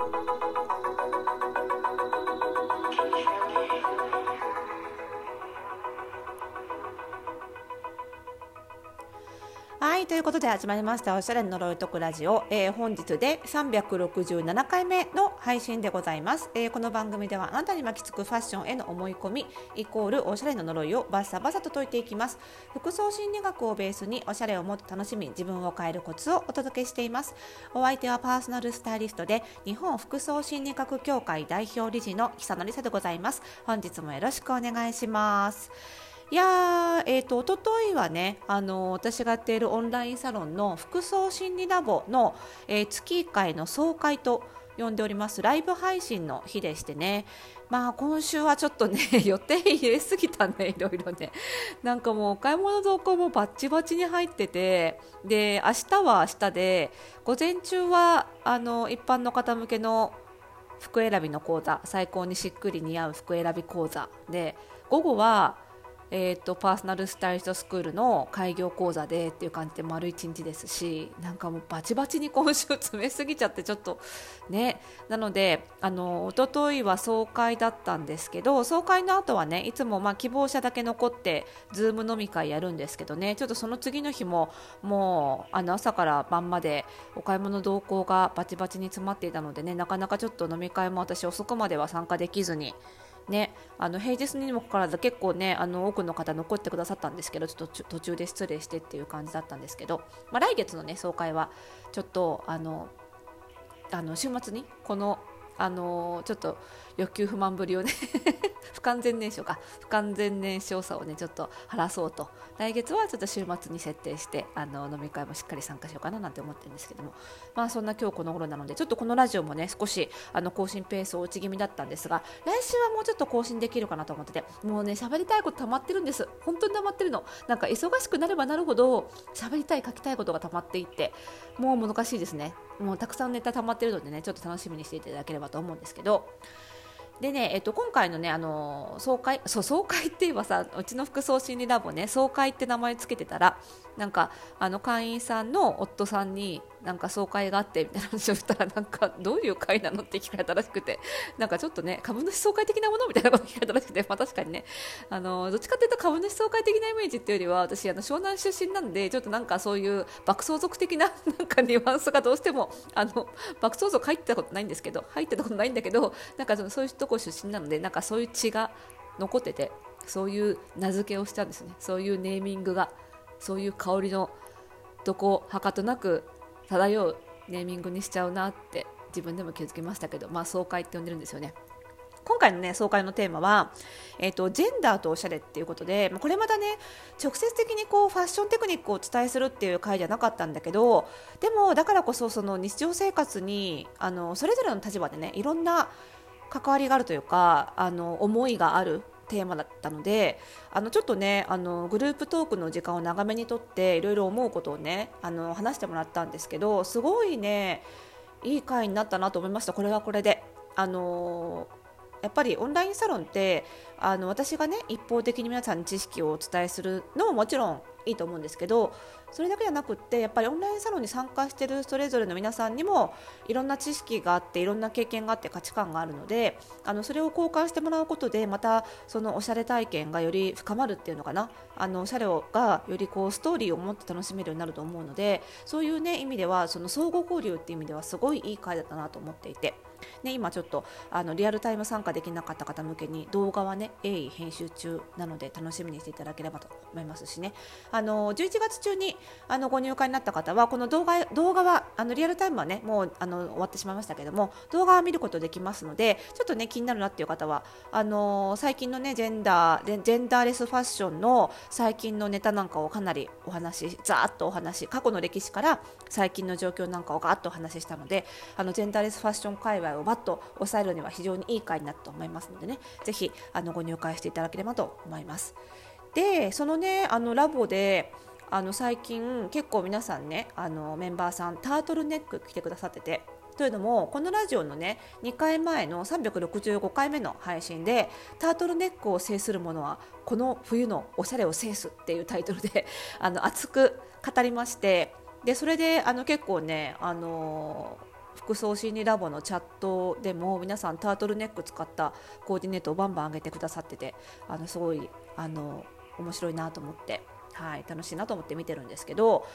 Thank you. はいということで始まりましたおしゃれの呪いとくラジオ、えー、本日で367回目の配信でございます、えー、この番組ではあなたに巻きつくファッションへの思い込みイコールおしゃれの呪いをバッサバサと解いていきます。服装心理学をベースにおしゃれをもっと楽しみ自分を変えるコツをお届けしています。お相手はパーソナルスタイリストで日本服装心理学協会代表理事の久野里沙でございます。本日もよろしくお願いします。いやえーと、と一昨日はねあの私がやっているオンラインサロンの服装心理ラボの、えー、月1回の総会と呼んでおります。ライブ配信の日でしてね。まあ今週はちょっとね 予定入れすぎたねいろいろね。なんかもうお買い物動向もバッチバチに入っててで明日は明日で午前中はあの一般の方向けの服選びの講座最高にしっくり似合う服選び講座で午後はえーと、パーソナルスタイリストスクールの開業講座でっていう感じで丸1日ですしなんかもうバチバチに今週詰めすぎちゃってちょっとねなのであの一昨日は総会だったんですけど総会の後はねいつもまあ希望者だけ残ってズーム飲み会やるんですけどねちょっとその次の日ももうあの朝から晩までお買い物動向がバチバチに詰まっていたのでねなかなかちょっと飲み会も私遅くまでは参加できずに。ね、あの平日にもかかわらず結構ねあの多くの方残ってくださったんですけどちょっと途中で失礼してっていう感じだったんですけど、まあ、来月のね総会はちょっとあのあの週末にこのあのちょっと欲求不満ぶりをね 不完全燃焼か。不完全燃焼さをねちょっと晴らそうと。来月はちょっと週末に設定してあの飲み会もしっかり参加しようかななんて思ってるんですけども。まあそんな今日この頃なのでちょっとこのラジオもね少しあの更新ペースを落ち気味だったんですが来週はもうちょっと更新できるかなと思っててもうね喋りたいこと溜まってるんです。本当に溜まってるの。なんか忙しくなればなるほど喋りたい書きたいことが溜まっていってもうもどかしいですね。もうたくさんネタ溜まってるのでねちょっと楽しみにしていただければと思うんですけど。でね、えっと、今回のね、あの総会 そう総会って言えばさうちの服装心理ラボね総会って名前つけてたらなんかあの会員さんの夫さんになんか総会があってみたいな話をしたらなんかどういう会なのって聞かれたらしくてなんかちょっとね株主総会的なものみたいなこと聞かれたらしくて、まあ、確かにね。あのどっちかというと株主総会的なイメージっていうよりは私あの湘南出身なんでちょっとなんかそういう爆走族的な なんかニュアンスがどうしてもあの爆走族入ってたことないんですけど入ってたことないんだけどなんかそのそういうとこ出身なのでなんかそういう血が残っててそういう名付けをしたんですね。そういうネーミングがそういう香りのどこはかとなく漂うネーミングにしちゃうなって自分でも気づきましたけど、まあ、総会って呼んでるんですよね。今回のね総会のテーマは、えーと、ジェンダーとおしゃれっていうことでこれまたね直接的にこうファッションテクニックをお伝えするっていう回じゃなかったんだけどでもだからこそその日常生活にあのそれぞれの立場でねいろんな関わりがあるというかあの思いがあるテーマだったのであのちょっとねあのグループトークの時間を長めにとっていろいろ思うことをねあの話してもらったんですけどすごいねいい回になったなと思いましたこれはこれで。あのやっぱりオンラインサロンってあの私がね一方的に皆さんに知識をお伝えするのももちろんいいと思うんですけどそれだけじゃなくってやっぱりオンラインサロンに参加しているそれぞれの皆さんにもいろんな知識があっていろんな経験があって価値観があるのであのそれを交換してもらうことでまたそのおしゃれ体験がより深まるっていうのかな？あのおしゃれがよりこうストーリーを持って楽しめるようになると思うのでそういう、ね、意味ではその相互交流っていう意味ではすごいいい回だったなと思っていて。ね、今ちょっとあのリアルタイム参加できなかった方向けに動画はね鋭意編集中なので楽しみにしていただければと思いますしね。あの11月中にあのご入会になった方はこの動画動画はあのリアルタイムはねもうあの終わってしまいましたけども動画は見ることできますのでちょっとね気になるなっていう方はあの最近のねジェンダージェンダーレスファッションの最近のネタなんかをかなりお話ざーっとお話過去の歴史から最近の状況なんかをガーッとお話ししたのであのジェンダーレスファッション界隈をバッと抑えるには非常にいい回になったと思いますのでねぜひあのご入会していただければと思います。でそのねあのラボであの最近結構皆さんねあのメンバーさんタートルネック着てくださっててというのもこのラジオのね2回前の365回目の配信でタートルネックを制するものはこの冬のおしゃれを制すっていうタイトルで あの熱く語りましてでそれであの結構ねあの服装心理ラボのチャットでも皆さんタートルネック使ったコーディネートをバンバン上げてくださっててあのすごいあの面白いなと思って、はい、楽しいなと思って見てるんですけど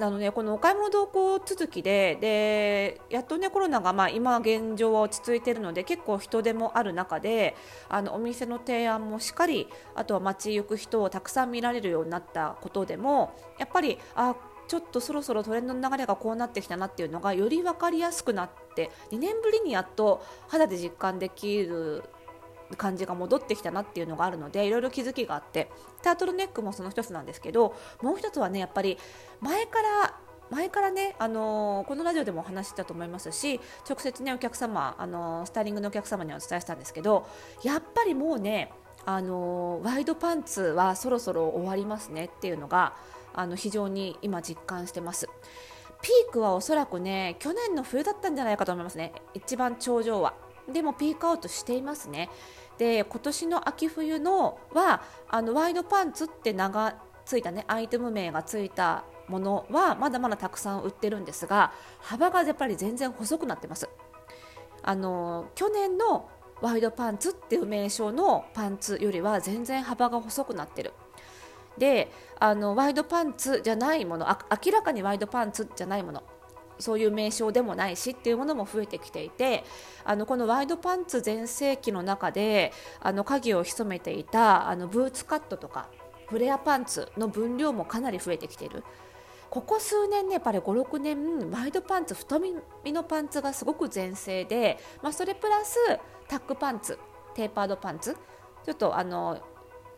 あのね、このお買い物動向続きででやっと、ね、コロナが、まあ、今現状は落ち着いているので結構人手もある中であのお店の提案もしっかりあとは街行く人をたくさん見られるようになったことでもやっぱりあちょっとそろそろトレンドの流れがこうなってきたなっていうのがより分かりやすくなって2年ぶりにやっと肌で実感できる感じが戻ってきたなっていうのがあるのでいろいろ気づきがあってタートルネックもその一つなんですけどもう一つはねやっぱり前から前からね、あのー、このラジオでもお話したと思いますし直接ねお客様、あのー、スタイリングのお客様にお伝えしたんですけどやっぱりもうね、あのー、ワイドパンツはそろそろ終わりますねっていうのがあの非常に今実感してます。ピークはおそらくね去年の冬だったんじゃないかと思いますね。一番頂上は。でもピークアウトしていますね。で今年の秋冬のはあのワイドパンツって名がついたねアイテム名がついたものはまだまだたくさん売ってるんですが幅がやっぱり全然細くなってます。あの去年のワイドパンツっていう名称のパンツよりは全然幅が細くなってる。であのワイドパンツじゃないもの明らかにワイドパンツじゃないものそういう名称でもないしっていうものも増えてきていてあのこのワイドパンツ全盛期の中であの鍵を潜めていたあのブーツカットとかフレアパンツの分量もかなり増えてきている。ここ数年ねやっぱり56年ワイドパンツ太めのパンツがすごく全盛で、まあ、それプラスタックパンツテーパードパンツちょっとあの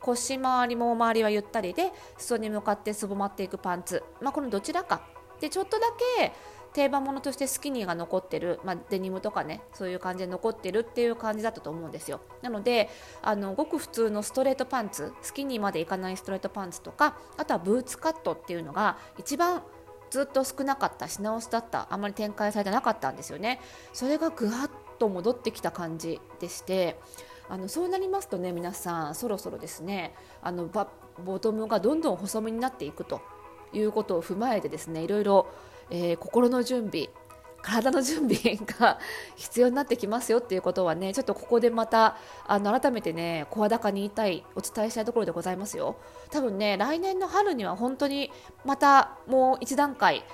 腰回りも周りはゆったりで裾に向かってすぼまっていくパンツ、まあ、このどちらか。でちょっとだけ定番ものとしてスキニーが残ってる、まあ、デニムとかねそういう感じで残ってるっていう感じだったと思うんですよ。なのであのごく普通のストレートパンツスキニーまでいかないストレートパンツとかあとはブーツカットっていうのが一番ずっと少なかった品薄だったあんまり展開されてなかったんですよね。それがぐわっと戻ってきた感じでしてあのそうなりますとね皆さんそろそろですねあのボトムがどんどん細身になっていくということを踏まえてですねいろいろえー、心の準備体の準備が 必要になってきますよっていうことはねちょっとここでまたあの改めてね声高に言いたいお伝えしたいところでございますよ。多分ね来年の春には本当にまたもう一段階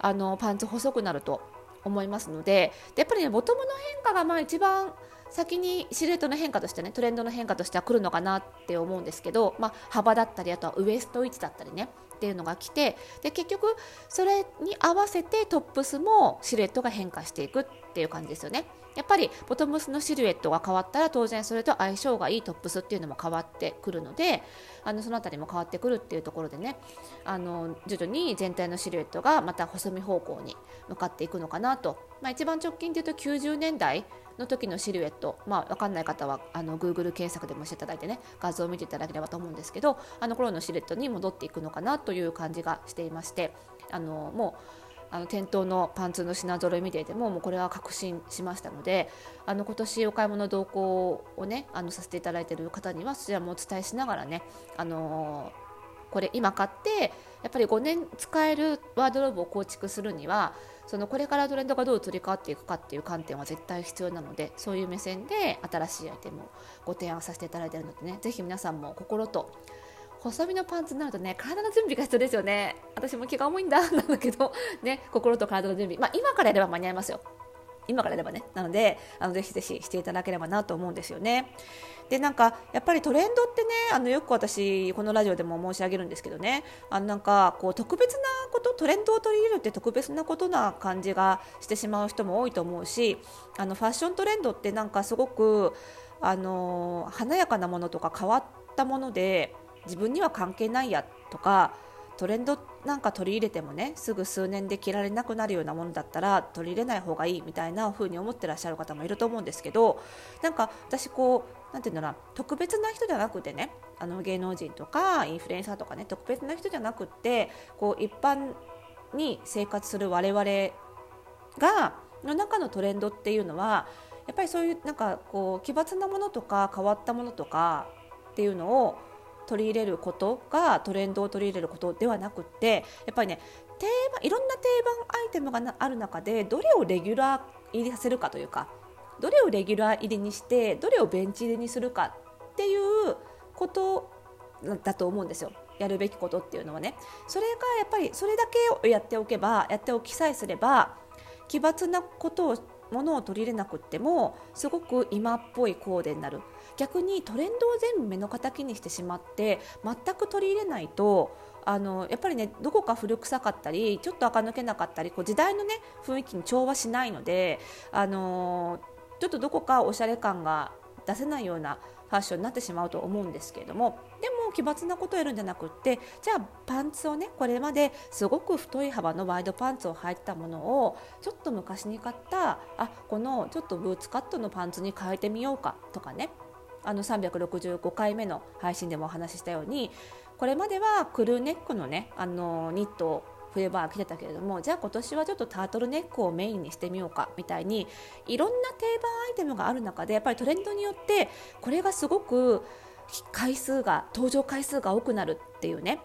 あのパンツ細くなると思いますのででやっぱりねボトムの変化がまあ一番先にシルエットの変化としてねトレンドの変化としては来るのかなって思うんですけど、まあ、幅だったりあとはウエスト位置だったりねっていうのが来てで結局それに合わせてトップスもシルエットが変化していくっていう感じですよね。やっぱりボトムスのシルエットが変わったら当然それと相性がいいトップスっていうのも変わってくるのであのその辺りも変わってくるっていうところでねあの徐々に全体のシルエットがまた細身方向に向かっていくのかなと、まあ、一番直近でいうと90年代の時のシルエット、まあ、分かんない方はあの Google 検索でもしていただいてね画像を見ていただければと思うんですけどあの頃のシルエットに戻っていくのかなという感じがしていましてあのもうあの店頭のパンツの品揃え見ていてももうこれは確信しましたのであの今年お買い物同行をねあのさせていただいている方にはそちらもお伝えしながらねあのこれ今買ってやっぱり5年使えるワードローブを構築するにはそのこれからトレンドがどう移り変わっていくかっていう観点は絶対必要なのでそういう目線で新しいアイテムをご提案させていただいているのでねぜひ皆さんも心と細身のパンツになるとね体の準備が必要ですよね。私も気が重いんだなんだけどね心と体の準備。まあ今からやれば間に合いますよ。今からやればね。なのであのぜひぜひしていただければなと思うんですよね。でなんかやっぱりトレンドってねあのよく私このラジオでも申し上げるんですけどね。あのなんかこう特別なことトレンドを取り入れるって特別なことな感じがしてしまう人も多いと思うしあのファッショントレンドってなんかすごくあの華やかなものとか変わったもので自分には関係ないやとかトレンドなんか取り入れてもねすぐ数年で着られなくなるようなものだったら取り入れない方がいいみたいな風に思ってらっしゃる方もいると思うんですけどなんか私こうなんていうんだろう特別な人じゃなくてねあの芸能人とかインフルエンサーとかね特別な人じゃなくってこう一般に生活する我々がの中のトレンドっていうのはやっぱりそういうなんかこう奇抜なものとか変わったものとかっていうのを取り入れることがトレンドを取り入れることではなくってやっぱりね定番いろんな定番アイテムがある中でどれをレギュラー入りさせるかというかどれをレギュラー入りにしてどれをベンチ入りにするかっていうことだと思うんですよ。やるべきことっていうのはね。それがやっぱりそれだけをやっておけばやっておきさえすれば奇抜なことをものを取り入れなくってもすごく今っぽいコーデになる。逆にトレンドを全部目の敵にしてしまって全く取り入れないとあのやっぱりねどこか古臭かったりちょっと垢抜けなかったりこう時代のね雰囲気に調和しないのであのちょっとどこかおしゃれ感が出せないようなファッションになってしまうと思うんですけれども奇抜なことをやるんじゃなくってじゃあパンツをねこれまですごく太い幅のワイドパンツを履いてたものをちょっと昔に買ったあこのちょっとブーツカットのパンツに変えてみようかとかね。あの365回目の配信でもお話ししたようにこれまではクルーネックのねあのニットを冬場は着てたけれどもじゃあ今年はちょっとタートルネックをメインにしてみようかみたいにいろんな定番アイテムがある中でやっぱりトレンドによってこれがすごく回数が登場回数が多くなるっていうね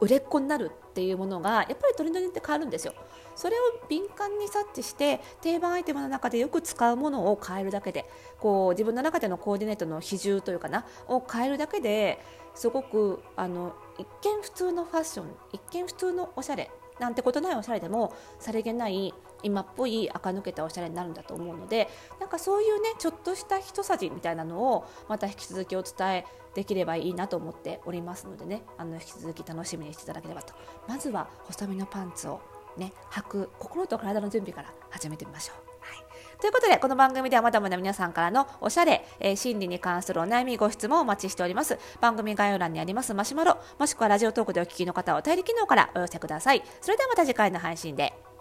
売れっ子になるっていうものがやっぱりトレンドによって変わるんですよ。それを敏感に察知して定番アイテムの中でよく使うものを変えるだけでこう自分の中でのコーディネートの比重というかなを変えるだけですごくあの一見普通のファッション一見普通のおしゃれなんてことないおしゃれでもさりげない今っぽい垢抜けたおしゃれになるんだと思うのでなんかそういうねちょっとした一さじみたいなのをまた引き続きお伝えできればいいなと思っておりますのでねあの引き続き楽しみにしていただければとまずは細身のパンツをね履く心と体の準備から始めてみましょう。はいということで、この番組ではまだまだ皆さんからのおしゃれ、えー、心理に関するお悩み、ご質問をお待ちしております。番組概要欄にありますマシュマロ、もしくはラジオトークでお聞きの方はお便り機能からお寄せください。それではまた次回の配信で。